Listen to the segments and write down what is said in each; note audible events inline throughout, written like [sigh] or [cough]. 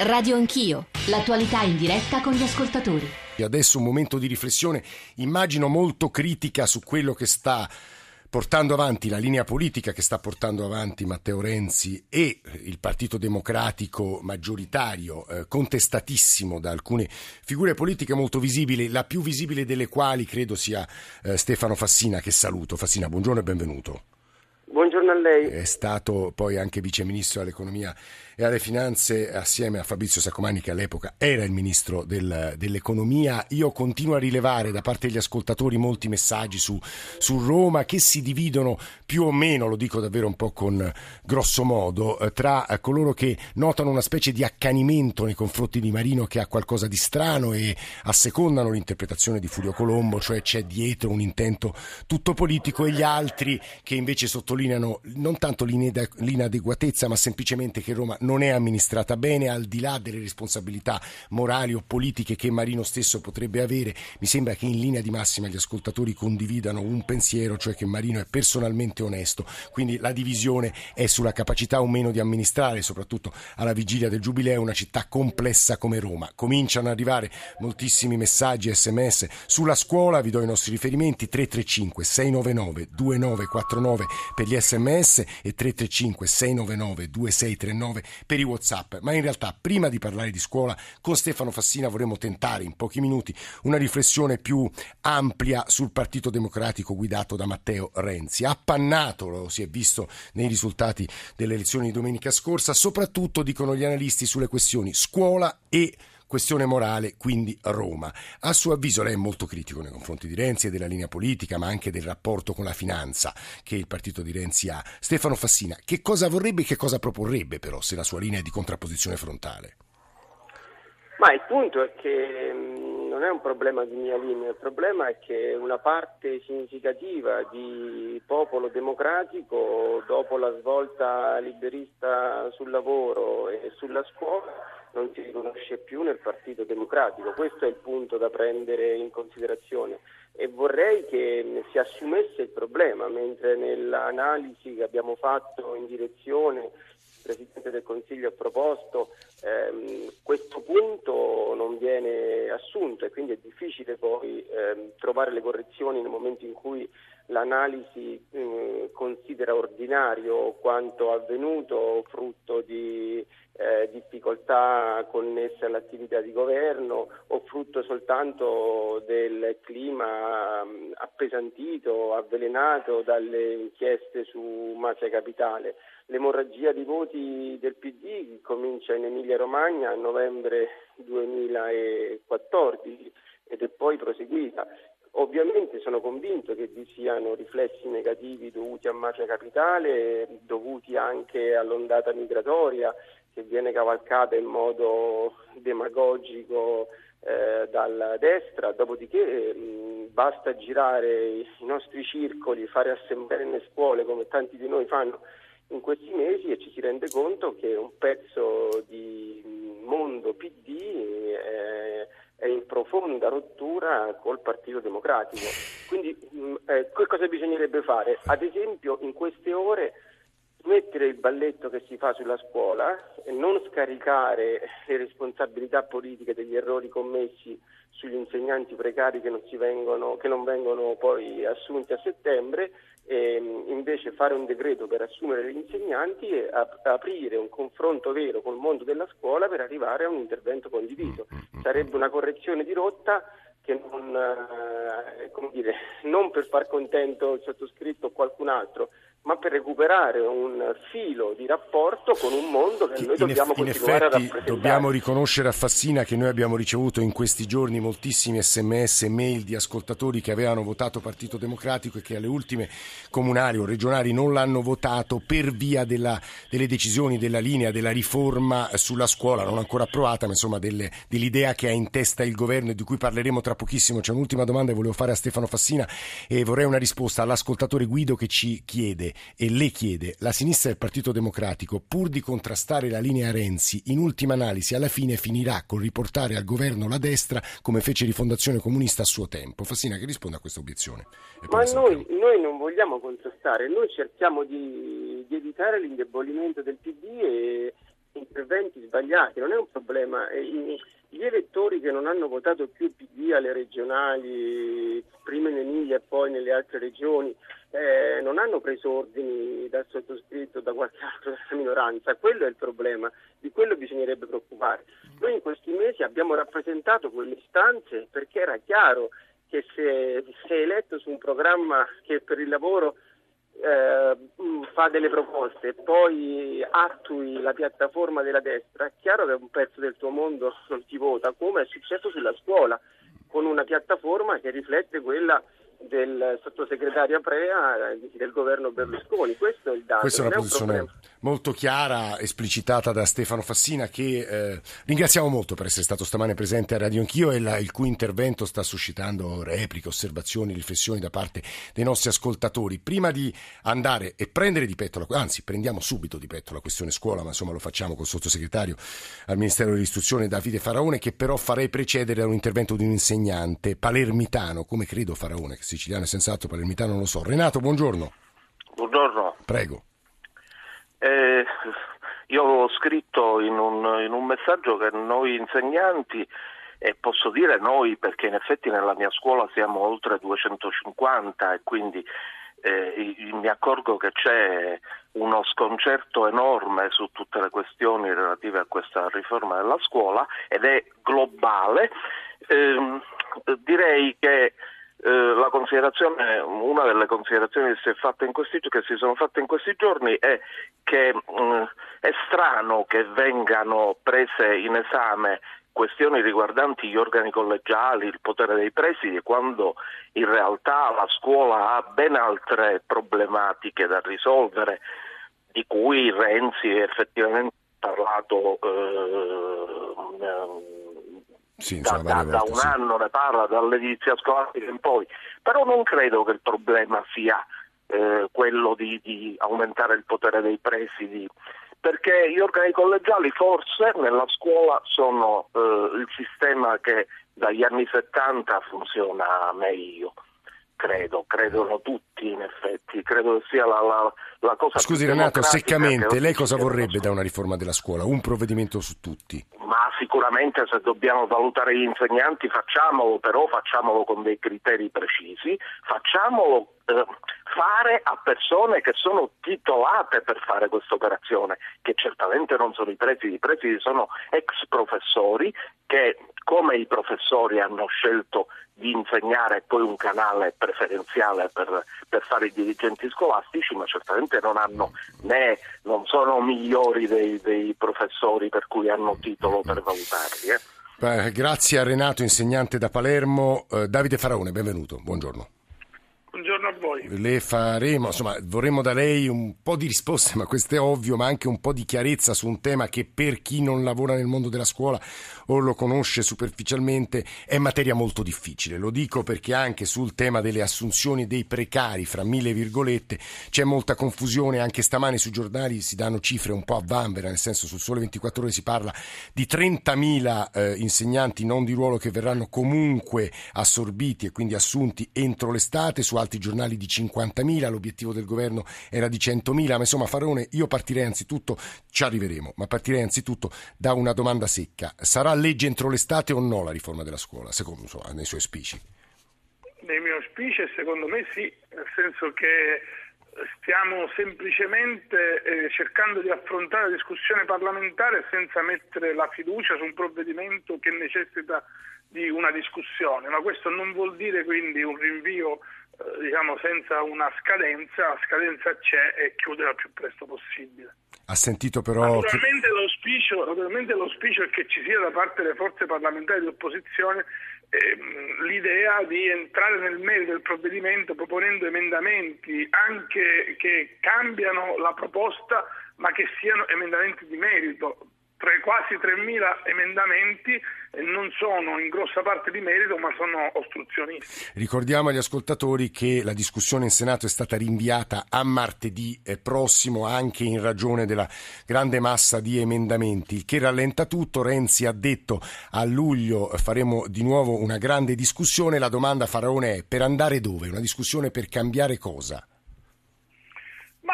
Radio Anch'io, l'attualità in diretta con gli ascoltatori. Adesso un momento di riflessione, immagino molto critica su quello che sta portando avanti la linea politica che sta portando avanti Matteo Renzi e il Partito Democratico maggioritario, eh, contestatissimo da alcune figure politiche molto visibili, la più visibile delle quali credo sia eh, Stefano Fassina, che saluto. Fassina, buongiorno e benvenuto. Buongiorno a lei. È stato poi anche viceministro dell'economia e alle finanze assieme a Fabrizio Sacomani che all'epoca era il ministro del, dell'economia. Io continuo a rilevare da parte degli ascoltatori molti messaggi su, su, Roma che si dividono più o meno, lo dico davvero un po' con grosso modo, eh, tra coloro che notano una specie di accanimento nei confronti di Marino che ha qualcosa di strano e assecondano l'interpretazione di Furio Colombo, cioè c'è dietro un intento tutto politico e gli altri che invece sottolineano non tanto l'inadeguatezza ma semplicemente che Roma non è amministrata bene, al di là delle responsabilità morali o politiche che Marino stesso potrebbe avere. Mi sembra che in linea di massima gli ascoltatori condividano un pensiero, cioè che Marino è personalmente onesto. Quindi la divisione è sulla capacità o meno di amministrare, soprattutto alla vigilia del Giubileo, una città complessa come Roma. Cominciano ad arrivare moltissimi messaggi, sms sulla scuola, vi do i nostri riferimenti 335 699 2949 per gli sms e 335 699 2639 per i WhatsApp. Ma in realtà, prima di parlare di scuola, con Stefano Fassina vorremmo tentare in pochi minuti una riflessione più ampia sul Partito Democratico guidato da Matteo Renzi. Appannato, lo si è visto nei risultati delle elezioni di domenica scorsa, soprattutto, dicono gli analisti, sulle questioni scuola e questione morale, quindi Roma. A suo avviso lei è molto critico nei confronti di Renzi e della linea politica, ma anche del rapporto con la finanza che il partito di Renzi ha. Stefano Fassina, che cosa vorrebbe e che cosa proporrebbe però se la sua linea è di contrapposizione frontale? Ma il punto è che mm, non è un problema di mia linea, il problema è che una parte significativa di popolo democratico, dopo la svolta liberista sul lavoro e sulla scuola, non si riconosce più nel Partito Democratico. Questo è il punto da prendere in considerazione e vorrei che si assumesse il problema, mentre nell'analisi che abbiamo fatto in direzione il Presidente del Consiglio ha proposto, ehm, questo punto non viene assunto e quindi è difficile poi ehm, trovare le correzioni nel momento in cui l'analisi eh, considera ordinario quanto avvenuto, frutto di eh, difficoltà connesse all'attività di governo o frutto soltanto del clima mh, appesantito, avvelenato dalle inchieste su Mafia Capitale. L'emorragia di voti del PD comincia in Emilia Romagna a novembre 2014 ed è poi proseguita. Ovviamente sono convinto che vi siano riflessi negativi dovuti a Mafia Capitale, dovuti anche all'ondata migratoria che viene cavalcata in modo demagogico eh, dalla destra, dopodiché mh, basta girare i nostri circoli, fare assemblee nelle scuole come tanti di noi fanno in questi mesi e ci si rende conto che un pezzo di mondo PD eh, è in profonda rottura col Partito Democratico. Quindi mh, eh, che cosa bisognerebbe fare? Ad esempio in queste ore smettere il balletto che si fa sulla scuola e non scaricare le responsabilità politiche degli errori commessi sugli insegnanti precari che non, vengono, che non vengono poi assunti a settembre e invece fare un decreto per assumere gli insegnanti e aprire un confronto vero col mondo della scuola per arrivare a un intervento condiviso. Mm, mm, mm, Sarebbe una correzione di rotta che non, eh, dire, non per far contento il sottoscritto o qualcun altro, ma per recuperare un filo di rapporto con un mondo che noi in dobbiamo eff- continuare in effetti, dobbiamo riconoscere a Fassina che noi abbiamo ricevuto in questi giorni moltissimi sms e mail di ascoltatori che avevano votato Partito Democratico e che alle ultime comunali o regionali non l'hanno votato per via della, delle decisioni della linea della riforma sulla scuola, non ancora approvata, ma insomma delle, dell'idea che ha in testa il governo e di cui parleremo tra pochissimo. C'è un'ultima domanda che volevo fare a Stefano Fassina e vorrei una risposta all'ascoltatore Guido che ci chiede e le chiede la sinistra del Partito Democratico, pur di contrastare la linea Renzi, in ultima analisi alla fine finirà col riportare al governo la destra come fece Rifondazione Comunista a suo tempo. Fassina che risponde a questa obiezione? Ma noi, noi, non vogliamo contrastare, noi cerchiamo di, di evitare l'indebolimento del PD e interventi sbagliati, non è un problema. Gli elettori che non hanno votato più PD alle regionali, prima in Emilia e poi nelle altre regioni, eh, non hanno preso ordini dal sottoscritto, da qualche altro della minoranza, quello è il problema, di quello bisognerebbe preoccupare. Noi in questi mesi abbiamo rappresentato quelle istanze perché era chiaro che se sei eletto su un programma che per il lavoro eh, fa delle proposte e poi attui la piattaforma della destra, è chiaro che un pezzo del tuo mondo non ti vota, come è successo sulla scuola, con una piattaforma che riflette quella del sottosegretario Aprea del governo Berlusconi. Questo è il dato. Questa è una posizione un molto chiara, esplicitata da Stefano Fassina, che eh, ringraziamo molto per essere stato stamane presente a Radio Anch'io e la, il cui intervento sta suscitando repliche, osservazioni, riflessioni da parte dei nostri ascoltatori. Prima di andare e prendere di petto, la, anzi prendiamo subito di petto la questione scuola, ma insomma lo facciamo col sottosegretario al Ministero dell'Istruzione Davide Faraone, che però farei precedere da un intervento di un insegnante palermitano, come credo Faraone, che siciliano e senz'altro, palermitano non lo so. Renato, buongiorno. Buongiorno. Prego. Eh, io ho scritto in un, in un messaggio che noi insegnanti e posso dire noi perché in effetti nella mia scuola siamo oltre 250 e quindi eh, mi accorgo che c'è uno sconcerto enorme su tutte le questioni relative a questa riforma della scuola ed è globale. Eh, direi che la considerazione, una delle considerazioni che si, questi, che si, sono fatte in questi giorni è che mh, mm, è strano che vengano prese in esame questioni riguardanti gli organi collegiali, il potere dei presidi, quando in realtà la scuola ha ben altre problematiche da risolvere, di cui Renzi effettivamente ha parlato eh, sì, da, da, da, un sì. anno ne parla, dall'edizia scolastica in poi, però non credo che il problema sia eh, quello di, di, aumentare il potere dei presidi, perché gli organi collegiali forse nella scuola sono eh, il sistema che dagli anni 70 funziona meglio credo, credono tutti in effetti, credo che sia la, la, la cosa Scusi Renato, seccamente, lei cosa vorrebbe da una riforma della scuola? Un provvedimento su tutti? Ma sicuramente se dobbiamo valutare gli insegnanti facciamolo, però facciamolo con dei criteri precisi, facciamolo eh, fare a persone che sono titolate per fare questa operazione, che certamente non sono i presidi, i presidi sono ex professori che come i professori hanno scelto di insegnare poi un canale preferenziale per, per, fare i dirigenti scolastici, ma certamente non hanno né non sono migliori dei, dei professori per cui hanno titolo per valutarli. Eh. Grazie a Renato, insegnante da Palermo. Eh, Davide Faraone, benvenuto, buongiorno. Buongiorno a voi. Le faremo, insomma, vorremmo da lei un po' di risposte, [laughs] ma questo è ovvio, ma anche un po' di chiarezza su un tema che per chi non lavora nel mondo della scuola o lo conosce superficialmente è materia molto difficile. Lo dico perché anche sul tema delle assunzioni dei precari, fra mille virgolette, c'è molta confusione. Anche stamani sui giornali si danno cifre un po' a vanvera, nel senso sul sole 24 ore si parla di 30.000 eh, insegnanti non di ruolo che verranno comunque assorbiti e quindi assunti entro l'estate, su altri giornali di 50.000, l'obiettivo del governo era di 100.000, ma insomma Farone, io partirei anzitutto, ci arriveremo, ma partirei anzitutto da una domanda secca. Sarà legge entro l'estate o no la riforma della scuola, secondo insomma, nei suoi auspici? Nei miei auspici secondo me sì, nel senso che stiamo semplicemente eh, cercando di affrontare la discussione parlamentare senza mettere la fiducia su un provvedimento che necessita di una discussione, ma questo non vuol dire quindi un rinvio diciamo senza una scadenza, la scadenza c'è e chiude al più presto possibile. Ha sentito però... Naturalmente l'auspicio, naturalmente l'auspicio è che ci sia da parte delle forze parlamentari di opposizione ehm, l'idea di entrare nel merito del provvedimento proponendo emendamenti anche che cambiano la proposta ma che siano emendamenti di merito tre, quasi 3.000 emendamenti non sono in grossa parte di merito ma sono ostruzionisti. Ricordiamo agli ascoltatori che la discussione in Senato è stata rinviata a martedì eh, prossimo anche in ragione della grande massa di emendamenti, che rallenta tutto. Renzi ha detto a luglio faremo di nuovo una grande discussione. La domanda Faraone è per andare dove? Una discussione per cambiare cosa?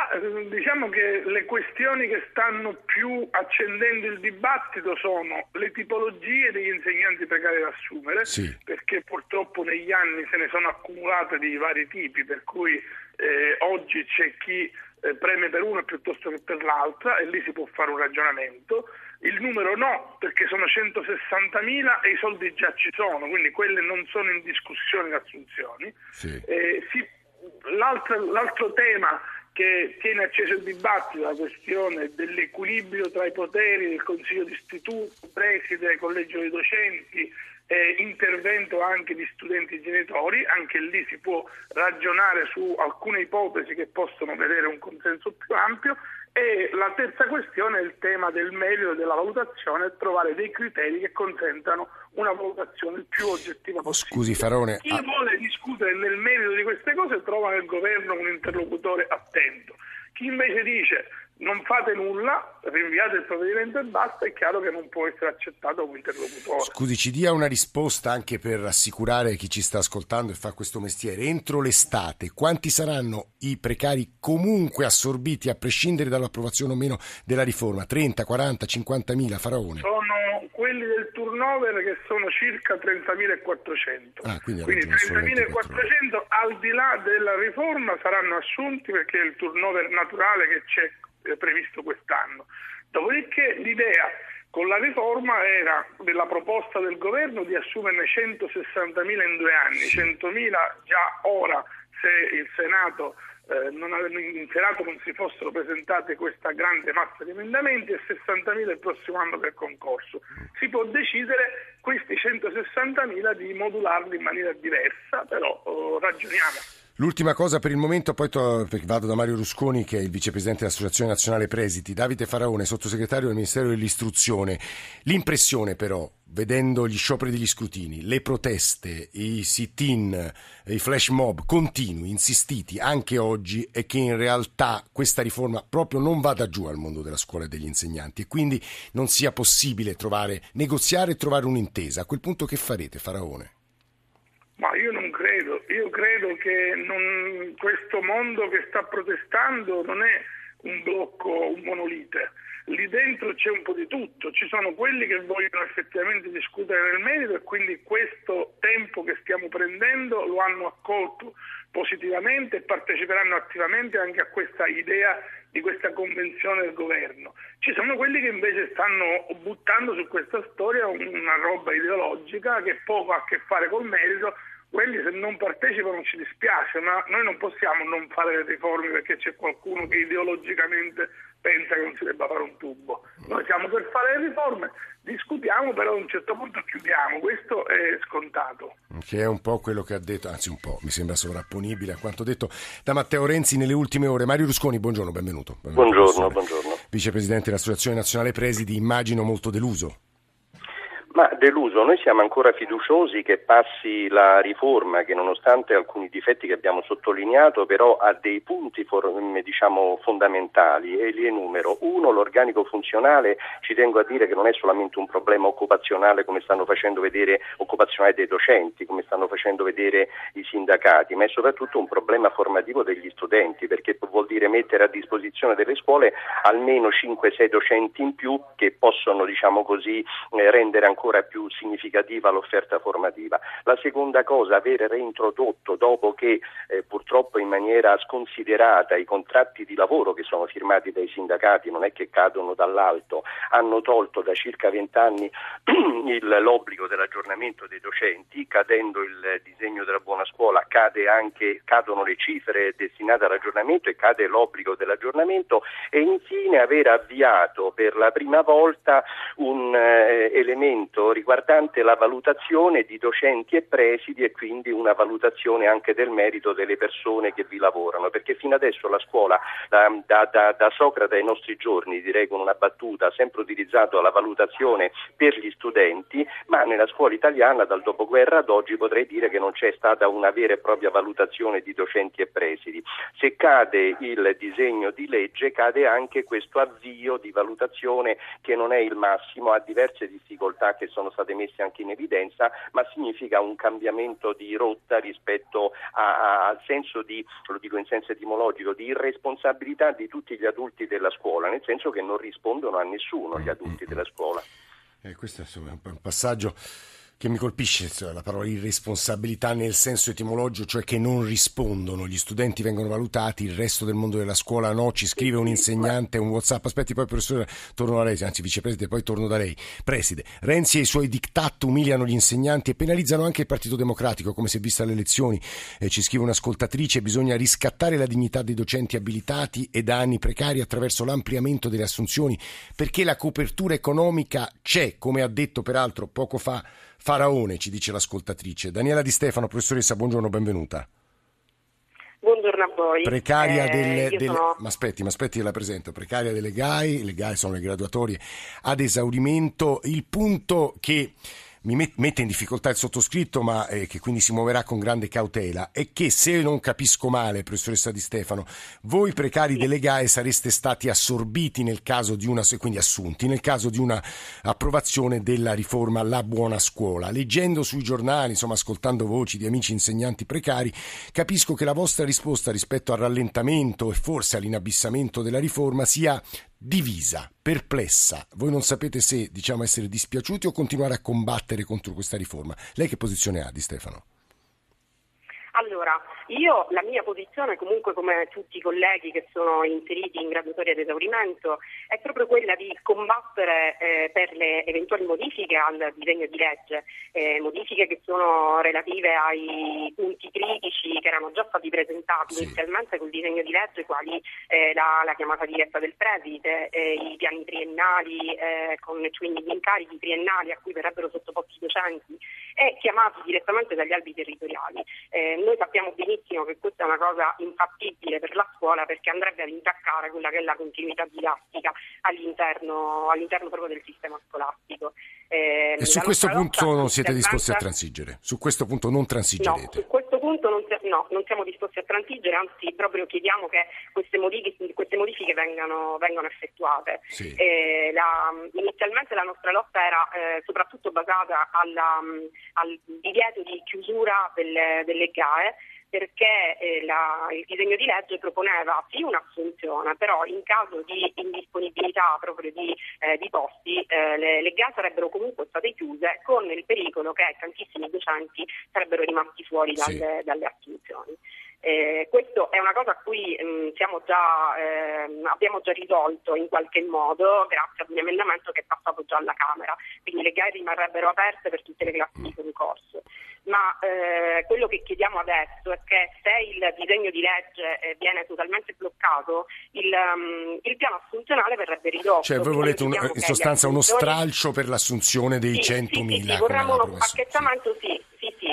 Ma eh, diciamo che le questioni che stanno più accendendo il dibattito sono le tipologie degli insegnanti precari da assumere, sì. perché purtroppo negli anni se ne sono accumulate di vari tipi, per cui eh, oggi c'è chi eh, preme per una piuttosto che per l'altra e lì si può fare un ragionamento. Il numero no, perché sono 160.000 e i soldi già ci sono, quindi quelle non sono in discussione le assunzioni. Sì. Eh, si, l'altro, l'altro tema che tiene acceso il dibattito la questione dell'equilibrio tra i poteri del Consiglio d'istituto, preside, collegio dei docenti, eh, intervento anche di studenti e genitori, anche lì si può ragionare su alcune ipotesi che possono vedere un consenso più ampio. E la terza questione è il tema del merito della valutazione e trovare dei criteri che consentano una valutazione il più oggettiva possibile. Scusi Farone. Chi ah. vuole discutere nel merito di queste cose trova nel governo un interlocutore attento. Chi invece dice non fate nulla, rinviate il provvedimento e basta, è chiaro che non può essere accettato come interlocutore. Scusi, ci dia una risposta anche per rassicurare chi ci sta ascoltando e fa questo mestiere. Entro l'estate, quanti saranno i precari comunque assorbiti a prescindere dall'approvazione o meno della riforma? 30, 40, 50 mila, Faraone? Sono quelli turnover che sono circa 30.400. Ah, quindi, quindi 30.400 al di là della riforma saranno assunti perché è il turnover naturale che c'è eh, previsto quest'anno. Dopodiché l'idea con la riforma era della proposta del governo di assumerne 160.000 in due anni, 100.000 già ora se il Senato eh, non, in Senato non si fossero presentate questa grande massa di emendamenti e 60.000 il prossimo anno per concorso. Si può decidere questi 160.000 di modularli in maniera diversa, però oh, ragioniamo. L'ultima cosa per il momento, poi to, vado da Mario Rusconi che è il vicepresidente dell'Associazione Nazionale Presiti, Davide Faraone, sottosegretario del Ministero dell'Istruzione. L'impressione però, vedendo gli scioperi degli scrutini, le proteste, i sit-in, i flash mob continui, insistiti anche oggi, è che in realtà questa riforma proprio non vada giù al mondo della scuola e degli insegnanti e quindi non sia possibile trovare, negoziare e trovare un'intesa. A quel punto che farete, Faraone? Io non credo, io credo che non, questo mondo che sta protestando non è un blocco, un monolite. Lì dentro c'è un po' di tutto, ci sono quelli che vogliono effettivamente discutere nel merito e quindi questo tempo che stiamo prendendo lo hanno accolto positivamente e parteciperanno attivamente anche a questa idea di questa convenzione del governo. Ci sono quelli che invece stanno buttando su questa storia una roba ideologica che poco ha a che fare col merito. Quelli se non partecipano ci dispiace, ma noi non possiamo non fare le riforme perché c'è qualcuno che ideologicamente pensa che non si debba fare un tubo. Noi siamo per fare le riforme, discutiamo, però a un certo punto chiudiamo, questo è scontato. Che è un po' quello che ha detto, anzi un po', mi sembra sovrapponibile a quanto detto da Matteo Renzi nelle ultime ore. Mario Rusconi, buongiorno, benvenuto. benvenuto buongiorno, buongiorno. Vicepresidente dell'Associazione Nazionale Presidi, immagino molto deluso. Ma deluso, noi siamo ancora fiduciosi che passi la riforma che nonostante alcuni difetti che abbiamo sottolineato però ha dei punti for- diciamo, fondamentali e li enumero. Uno, l'organico funzionale, ci tengo a dire che non è solamente un problema occupazionale come stanno facendo vedere occupazionale dei docenti, come stanno facendo vedere i sindacati, ma è soprattutto un problema formativo degli studenti perché vuol dire mettere a disposizione delle scuole almeno 5-6 docenti in più che possono diciamo così, eh, rendere ancora ancora più significativa l'offerta formativa. La seconda cosa, avere reintrodotto dopo che eh, purtroppo in maniera sconsiderata i contratti di lavoro che sono firmati dai sindacati non è che cadono dall'alto, hanno tolto da circa vent'anni [clears throat] l'obbligo dell'aggiornamento dei docenti, cadendo il disegno della buona scuola cade anche, cadono le cifre destinate all'aggiornamento e cade l'obbligo dell'aggiornamento e infine aver avviato per la prima volta un eh, elemento documento riguardante la valutazione di docenti e presidi e quindi una valutazione anche del merito delle persone che vi lavorano, perché fino adesso la scuola da, da, da Socrate ai nostri giorni, direi con una battuta, ha sempre utilizzato la valutazione per gli studenti, ma nella scuola italiana dal dopoguerra ad oggi potrei dire che non c'è stata una vera e propria valutazione di docenti e presidi. Se cade il disegno di legge cade anche questo avvio di valutazione che non è il massimo, ha diverse difficoltà che che sono state messe anche in evidenza, ma significa un cambiamento di rotta rispetto a, a, al senso di, lo dico in senso etimologico, di irresponsabilità di tutti gli adulti della scuola, nel senso che non rispondono a nessuno gli adulti della scuola. Eh, questo è un passaggio che mi colpisce la parola irresponsabilità nel senso etimologico, cioè che non rispondono, gli studenti vengono valutati, il resto del mondo della scuola no, ci scrive un insegnante, un Whatsapp, aspetti poi professore, torno da lei, anzi vicepresidente, poi torno da lei. Preside, Renzi e i suoi diktat umiliano gli insegnanti e penalizzano anche il Partito Democratico, come si è vista alle elezioni, eh, ci scrive un'ascoltatrice, bisogna riscattare la dignità dei docenti abilitati e da anni precari attraverso l'ampliamento delle assunzioni, perché la copertura economica c'è, come ha detto peraltro poco fa Faraone, ci dice l'ascoltatrice. Daniela Di Stefano, professoressa, buongiorno, benvenuta. Buongiorno a voi. Precaria eh, delle, delle sono... ma aspetti, ma aspetti la presento. Precaria delle GAI, le GAI sono le graduatorie ad esaurimento. Il punto che mi mette in difficoltà il sottoscritto, ma eh, che quindi si muoverà con grande cautela, è che se non capisco male, professoressa Di Stefano, voi precari delle GAE sareste stati assorbiti nel caso di una, quindi assunti, nel caso di una approvazione della riforma La Buona Scuola. Leggendo sui giornali, insomma, ascoltando voci di amici insegnanti precari, capisco che la vostra risposta rispetto al rallentamento e forse all'inabissamento della riforma sia divisa, perplessa. Voi non sapete se diciamo essere dispiaciuti o continuare a combattere contro questa riforma. Lei che posizione ha di Stefano? Io la mia posizione, comunque come tutti i colleghi che sono inseriti in graduatoria ad esaurimento, è proprio quella di combattere eh, per le eventuali modifiche al disegno di legge, eh, modifiche che sono relative ai punti critici che erano già stati presentati sì. inizialmente col disegno di legge, quali eh, la, la, chiamata diretta del preside, eh, i piani triennali, eh, con, quindi gli incarichi triennali a cui verrebbero sottoposti i docenti e chiamati direttamente dagli albi territoriali. Eh, noi sappiamo benissimo che questa è una cosa infattibile per la scuola perché andrebbe ad intaccare quella che è la continuità didattica all'interno, all'interno proprio del sistema scolastico. Eh, e su questo punto non siete disposti a transigere? Su questo punto non transigerete? No, su questo punto non, no, non siamo disposti a transigere, anzi proprio chiediamo che queste modifiche, queste modifiche vengano, vengano, effettuate. Sì. Eh, la, inizialmente la nostra lotta era eh, soprattutto basata alla, al divieto di chiusura delle, delle GAE perché eh, la, il disegno di legge proponeva sì un'assunzione, però in caso di indisponibilità proprio di, eh, di posti eh, le, le GAE sarebbero comunque state chiuse con il pericolo che tantissimi docenti sarebbero rimasti fuori dalle, sì. dalle assunzioni. Eh, questo è una cosa a cui mh, mm, già, eh, abbiamo già risolto in qualche modo grazie ad un emendamento che è passato già alla Camera, quindi le gare rimarrebbero aperte per tutte le classi di concorso. Ma eh, quello che chiediamo adesso è che se il disegno di legge eh, viene totalmente bloccato, il, um, il, piano assunzionale verrebbe ridotto. Cioè voi volete un, in sostanza uno stralcio per l'assunzione dei sì, 100.000? Sì, sì, sì vorremmo uno spacchettamento, sì.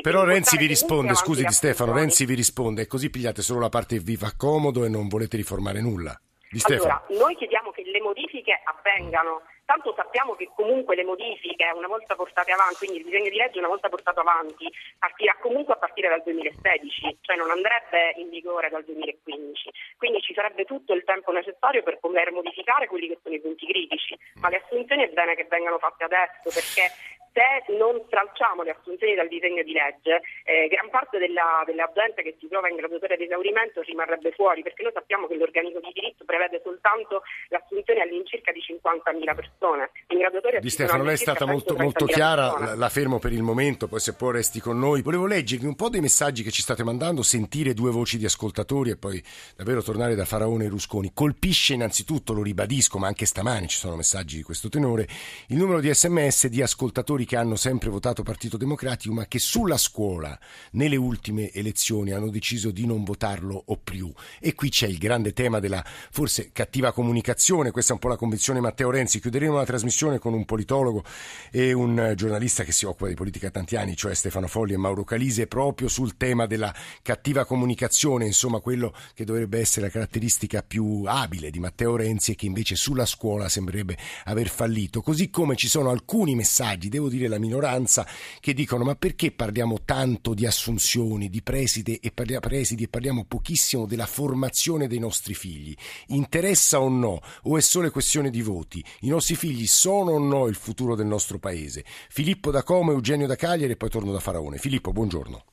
Però Renzi vi risponde, scusi Di Stefano, Renzi vi risponde, così pigliate solo la parte che vi fa comodo e non volete riformare nulla. Di allora, noi chiediamo che le modifiche avvengano Tanto sappiamo che comunque le modifiche, una volta portate avanti, quindi il disegno di legge una volta portato avanti, partirà comunque a partire dal 2016, cioè non andrebbe in vigore dal 2015. Quindi ci sarebbe tutto il tempo necessario per poter modificare quelli che sono i punti critici. Ma le assunzioni è bene che vengano fatte adesso perché se non stralciamo le assunzioni dal disegno di legge, eh, gran parte della, della, gente che si trova in graduatoria di esaurimento rimarrebbe fuori, perché noi sappiamo che l'organico di diritto prevede soltanto l'assunzione all'incirca di 50.000 persone persone. Di Stefano, lei è stata molto, molto chiara, la, la, fermo per il momento, poi se può resti con noi. Volevo leggervi un po' dei messaggi che ci state mandando, sentire due voci di ascoltatori e poi davvero tornare da Faraone e Rusconi. Colpisce innanzitutto, lo ribadisco, ma anche stamani ci sono messaggi di questo tenore, il numero di sms di ascoltatori che hanno sempre votato Partito Democratico, ma che sulla scuola, nelle ultime elezioni, hanno deciso di non votarlo o più. E qui c'è il grande tema della forse cattiva comunicazione, questa è un po' la convinzione Matteo Renzi. Chiuderemo una trasmissione con un politologo e un giornalista che si occupa di politica da tanti anni, cioè Stefano Folli e Mauro Calise, proprio sul tema della cattiva comunicazione, insomma quello che dovrebbe essere la caratteristica più abile di Matteo Renzi e che invece sulla scuola sembrerebbe aver fallito. Così come ci sono alcuni messaggi, devo dire la minoranza, che dicono ma perché parliamo tanto di assunzioni, di presidi e, parliamo, presidi e parliamo pochissimo della formazione dei nostri figli? Interessa o no? O è solo questione di voti? I nostri figli sono o no il futuro del nostro paese? Filippo da Como, Eugenio da Cagliari e poi torno da Faraone. Filippo, buongiorno.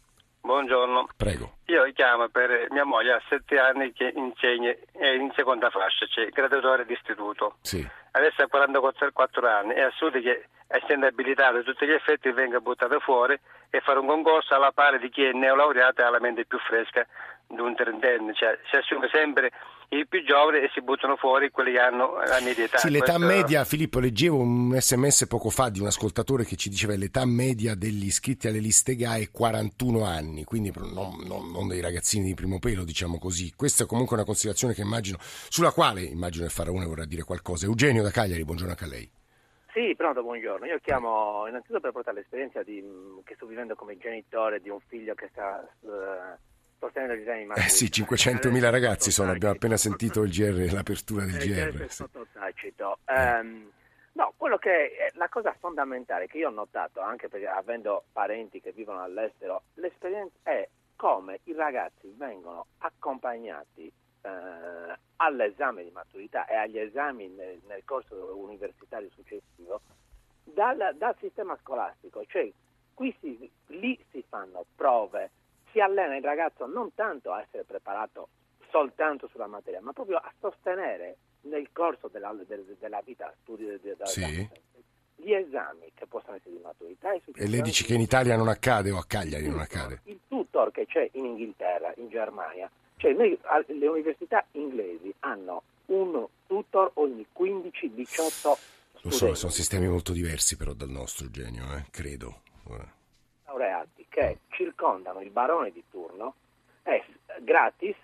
Buongiorno. Prego. Io chiamo per mia moglie ha sette anni che insegna è in seconda fascia, cioè graduatore d'istituto. Sì. Adesso ha 44 anni, è assurdo che essendo abilitato a tutti gli effetti venga buttato fuori e fare un concorso alla pari di chi è neolaureato e ha la mente più fresca di un trentenne, cioè si assume sempre i più giovani e si buttano fuori quelli che hanno la media età. Sì, l'età Questo... media, Filippo, leggevo un sms poco fa di un ascoltatore che ci diceva che l'età media degli iscritti alle liste GA è 41 anni, quindi non, non, non, dei ragazzini di primo pelo, diciamo così. Questa è comunque una considerazione che immagino, sulla quale immagino che Faraone vorrà dire qualcosa. Eugenio da Cagliari, buongiorno anche a lei. Sì, pronto, buongiorno. Io chiamo innanzitutto per portare l'esperienza di, che sto vivendo come genitore di un figlio che sta... Uh, sostenendo gli esami Eh sì, 500.000 ragazzi sono, abbiamo appena sentito il GR, l'apertura del GR. Sotto tacito. Um, no, quello che è la cosa fondamentale che io ho notato, anche perché avendo parenti che vivono all'estero, l'esperienza è come i ragazzi vengono accompagnati eh, all'esame di maturità e agli esami nel, nel corso universitario successivo dal, dal sistema scolastico, cioè qui si, lì si fanno prove si allena il ragazzo non tanto a essere preparato soltanto sulla materia, ma proprio a sostenere nel corso della, della vita studio della, sì. gli esami che possono essere di maturità. E, e lei dice che in Italia non accade o a Cagliari non accade? Il tutor che c'è in Inghilterra, in Germania, cioè noi, le università inglesi hanno un tutor ogni 15-18 Lo so, sono sistemi molto diversi però dal nostro, Eugenio, eh? credo. Laureati che circondano il barone di turno è gratis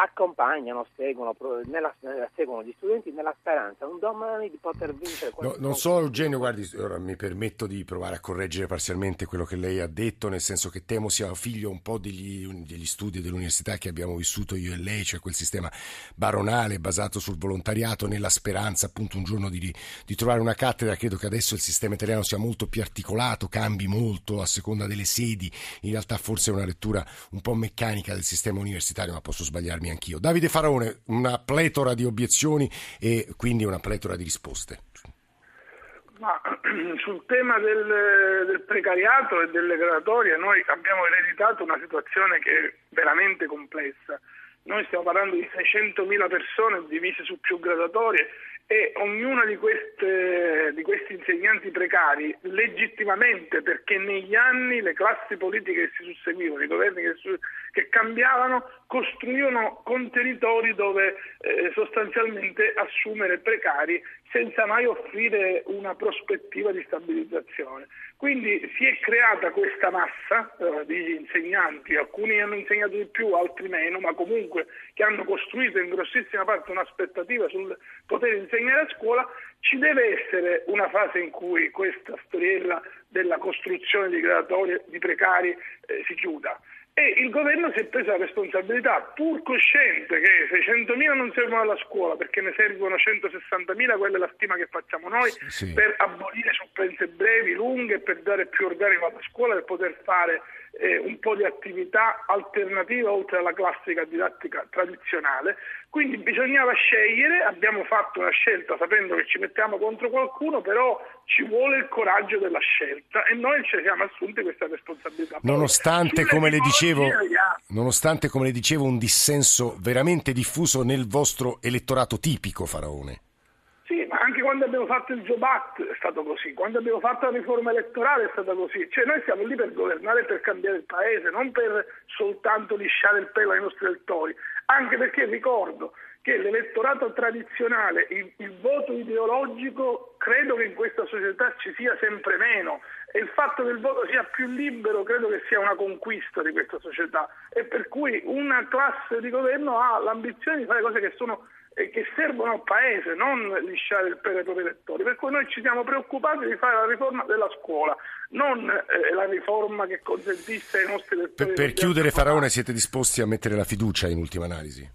accompagnano, seguono, nella, seguono, gli studenti nella speranza un domani di poter vincere no, Non so Eugenio, guardi, ora mi permetto di provare a correggere parzialmente quello che lei ha detto, nel senso che temo sia figlio un po' degli, degli studi dell'università che abbiamo vissuto io e lei, cioè quel sistema baronale basato sul volontariato nella speranza appunto un giorno di, di trovare una cattedra. Credo che adesso il sistema italiano sia molto più articolato, cambi molto a seconda delle sedi, in realtà forse è una lettura un po' meccanica del sistema universitario, ma posso sbagliarmi farmi anch'io. Davide Faraone, una pletora di obiezioni e quindi una pletora di risposte. Ma [clears throat] sul tema del, del, precariato e delle graduatorie noi abbiamo ereditato una situazione che è veramente complessa. Noi stiamo parlando di 600.000 persone divise su più graduatorie e ognuna di, queste, di, questi insegnanti precari legittimamente perché negli anni le classi politiche che si susseguivano, i governi che, che cambiavano, costruivano contenitori dove eh, sostanzialmente assumere precari senza mai offrire una prospettiva di stabilizzazione. Quindi si è creata questa massa eh, di insegnanti, alcuni hanno insegnato di più, altri meno, ma comunque che hanno costruito in grossissima parte un'aspettativa sul poter insegnare a scuola, ci deve essere una fase in cui questa storiella della costruzione di gradatorie di precari eh, si chiuda e il governo si è preso la responsabilità, pur cosciente che 600.000 non servono alla scuola perché ne servono 160.000, quella è la stima che facciamo noi, sì. per abolire supplenze brevi, lunghe, per dare più organico alla scuola, per poter fare eh, un po' di attività alternativa oltre alla classica didattica tradizionale. Quindi bisognava scegliere, abbiamo fatto una scelta sapendo che ci mettiamo contro qualcuno, però ci vuole il coraggio della scelta e noi ci siamo assunti questa responsabilità. Nonostante, come le, dicevo, nonostante come le dicevo, un dissenso veramente diffuso nel vostro elettorato tipico, Faraone. Quando abbiamo fatto il Job è stato così, quando abbiamo fatto la riforma elettorale è stata così. Cioè noi siamo lì per governare per cambiare il paese, non per soltanto lisciare il pelo ai nostri elettori. Anche perché ricordo che l'elettorato tradizionale, il, il voto ideologico, credo che in questa società ci sia sempre meno e il fatto che il voto sia più libero credo che sia una conquista di questa società e per cui una classe di governo ha l'ambizione di fare cose che sono che servono al Paese, non lisciare il pelo ai propri elettori. Per cui noi ci siamo preoccupati di fare la riforma della scuola, non eh, la riforma che consentisse ai nostri elettori... Per, per chiudere Faraone siete disposti a mettere la fiducia in ultima analisi?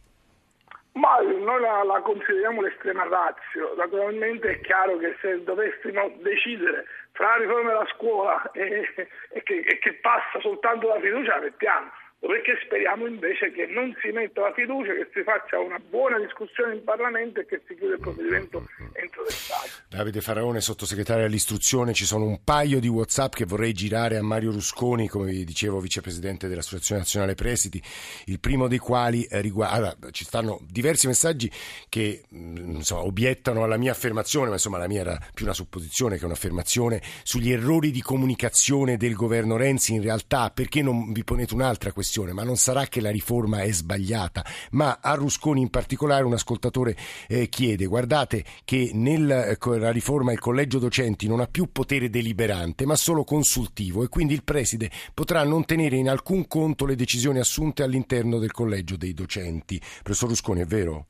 Ma noi la, la consideriamo l'estrema razio. Naturalmente è chiaro che se dovessimo decidere fra la riforma della scuola e, e, che, e che passa soltanto la fiducia, mettiamo perché speriamo invece che non si metta la fiducia, che si faccia una buona discussione in Parlamento e che si chiuda il provvedimento entro l'estate. Davide Faraone, sottosegretario all'istruzione, ci sono un paio di Whatsapp che vorrei girare a Mario Rusconi, come vi dicevo, vicepresidente dell'Associazione Nazionale Presidi, il primo dei quali eh, riguarda... Allora, ci stanno diversi messaggi che mm, insomma, obiettano alla mia affermazione, ma insomma la mia era più una supposizione che un'affermazione, sugli errori di comunicazione del governo Renzi in realtà, perché non vi ponete un'altra questione? Questione, ma non sarà che la riforma è sbagliata. Ma a Rusconi in particolare un ascoltatore eh, chiede, guardate che nella eh, riforma il collegio docenti non ha più potere deliberante, ma solo consultivo e quindi il preside potrà non tenere in alcun conto le decisioni assunte all'interno del collegio dei docenti. Professor Rusconi, è vero?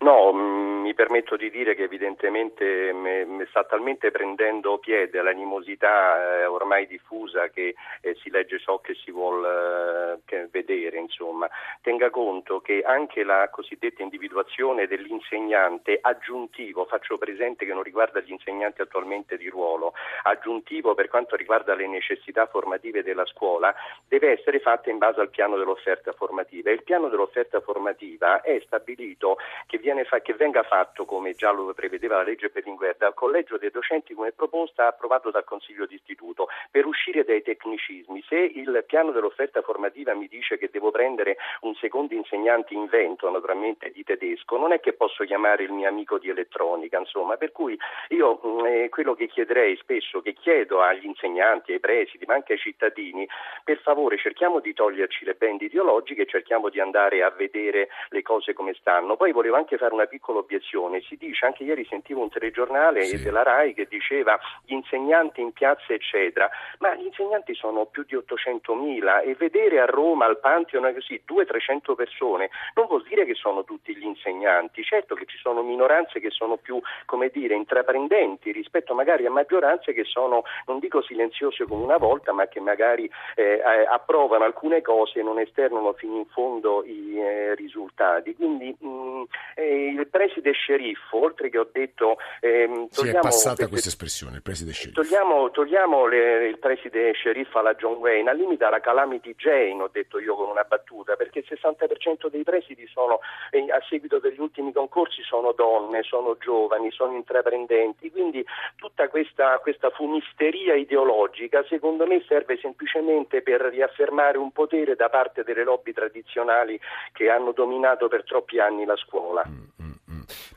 No, mi permetto di dire che evidentemente mi sta talmente prendendo piede l'animosità eh, ormai diffusa che eh, si legge ciò che si vuole eh, vedere. Insomma. Tenga conto che anche la cosiddetta individuazione dell'insegnante aggiuntivo, faccio presente che non riguarda gli insegnanti attualmente di ruolo, aggiuntivo per quanto riguarda le necessità formative della scuola, deve essere fatta in base al piano dell'offerta formativa. Il piano dell'offerta formativa è stabilito che, fa- che venga fatto fatto, come già lo prevedeva la legge Berlinguer, dal collegio dei docenti come proposta approvato dal Consiglio d'Istituto per uscire dai tecnicismi. Se il piano dell'offerta formativa mi dice che devo prendere un secondo insegnante in vento, naturalmente di tedesco, non è che posso chiamare il mio amico di elettronica, insomma, per cui io mm, eh, quello che chiederei spesso, che chiedo agli insegnanti, ai presidi, ma anche ai cittadini, per favore cerchiamo di toglierci le bende ideologiche cerchiamo di andare a vedere le cose come stanno. Poi volevo anche fare una piccola obiezione educazione. Si dice, anche ieri sentivo un telegiornale sì. della RAI che diceva gli insegnanti in piazza eccetera, ma gli insegnanti sono più di 800.000 e vedere a Roma al Pantheon così 200-300 persone non vuol dire che sono tutti gli insegnanti, certo che ci sono minoranze che sono più, come dire, intraprendenti rispetto magari a maggioranze che sono, non dico silenziose come una volta, ma che magari eh, approvano alcune cose e non esternano fino in fondo i eh, risultati. Quindi mh, mm, eh, il preside sceriffo, oltre che ho detto... Ehm, si è passata questa espressione, il preside sceriffo. Togliamo, togliamo le, il preside sceriffo alla John Wayne, al limite alla Calamity Jane, ho detto io con una battuta, perché il 60% dei presidi sono, eh, a seguito degli ultimi concorsi sono donne, sono giovani, sono intraprendenti, quindi tutta questa, questa fumisteria ideologica secondo me serve semplicemente per riaffermare un potere da parte delle lobby tradizionali che hanno dominato per troppi anni la scuola. Mm, mm.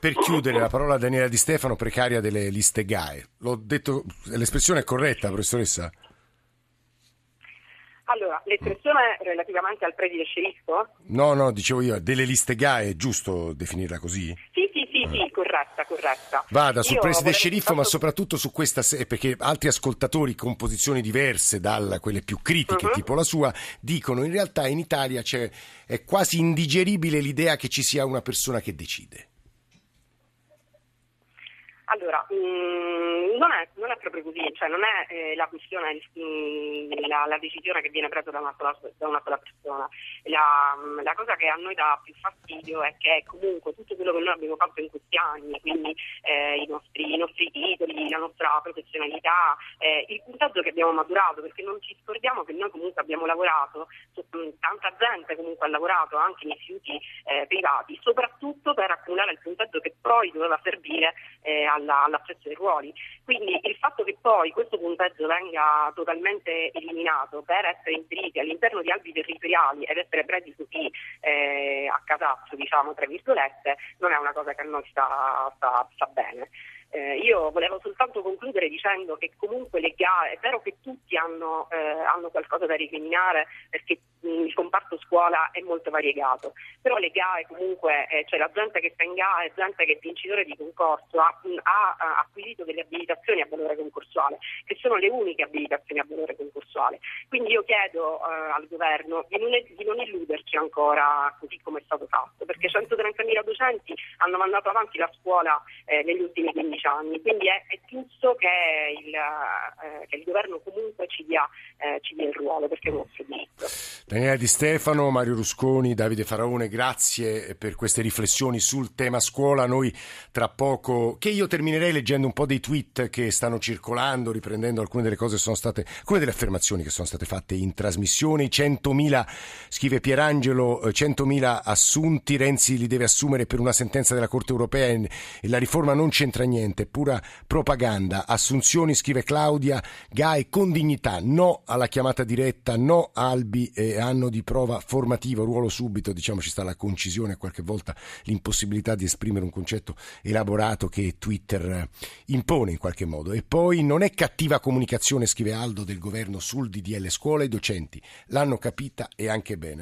Per chiudere la parola a Daniela Di Stefano, precaria delle liste GAE. L'ho detto, l'espressione è corretta, professoressa? Allora, l'espressione relativamente al preside sceriffo? No, no, dicevo io, delle liste GAE, è giusto definirla così? Sì, sì, sì, sì, corretta, corretta. Vada sul io preside sceriffo, fatto... ma soprattutto su questa, perché altri ascoltatori con posizioni diverse da quelle più critiche, uh-huh. tipo la sua, dicono in realtà in Italia è quasi indigeribile l'idea che ci sia una persona che decide. Allora, mh, mm, non, è, non, è, proprio così, cioè non è eh, la questione, mm, la, la, decisione che viene presa da una sola, da una sola persona. La, mh, la, cosa che a noi dà più fastidio è che comunque tutto quello che noi abbiamo fatto in questi anni, quindi eh, i, nostri, i, nostri, titoli, la nostra professionalità, eh, il puntaggio che abbiamo maturato, perché non ci scordiamo che noi comunque abbiamo lavorato, tanta gente comunque ha lavorato anche in istituti eh, privati, soprattutto per accumulare il puntaggio che poi doveva servire eh, al alla, all'accesso ai ruoli. Quindi il fatto che poi questo punteggio venga totalmente eliminato per essere inseriti all'interno di albi territoriali ed essere presi così eh, a casaccio, diciamo, tra virgolette, non è una cosa che a noi sta, sta, sta bene. Eh, io volevo soltanto concludere dicendo che comunque le gare, è vero che tutti hanno, eh, hanno qualcosa da recriminare perché il comparto scuola è molto variegato, però le gare comunque, eh, cioè la gente che sta in gara gente che è vincitore di concorso, ha, ha, ha, acquisito delle abilitazioni a valore concorsuale, che sono le uniche abilitazioni a valore concorsuale. Quindi io chiedo eh, al governo di non, di non, illuderci ancora così come è stato fatto, perché 130.000 docenti hanno mandato avanti la scuola eh, negli ultimi 15 anni, quindi è, è giusto che il, eh, che il, governo comunque ci dia, eh, ci dia il ruolo, perché è un nostro diritto. Daniela Di Stefano, Mario Rusconi, Davide Faraone, grazie per queste riflessioni sul tema scuola. Noi tra poco, che io terminerei leggendo un po' dei tweet che stanno circolando, riprendendo alcune delle cose che sono state, alcune delle affermazioni che sono state fatte in trasmissione. 100.000, scrive Pierangelo, 100.000 eh, assunti, Renzi li deve assumere per una sentenza della Corte europea e la riforma non c'entra niente, pura propaganda. Assunzioni, scrive Claudia, Gai con dignità, no alla chiamata diretta, no Albi e anno di prova formativo, ruolo subito, diciamo ci sta la concisione, qualche volta l'impossibilità di esprimere un concetto elaborato che Twitter eh, impone in qualche modo. E poi non è cattiva comunicazione, scrive Aldo del governo sul DDL scuola, i docenti l'hanno capita e anche bene.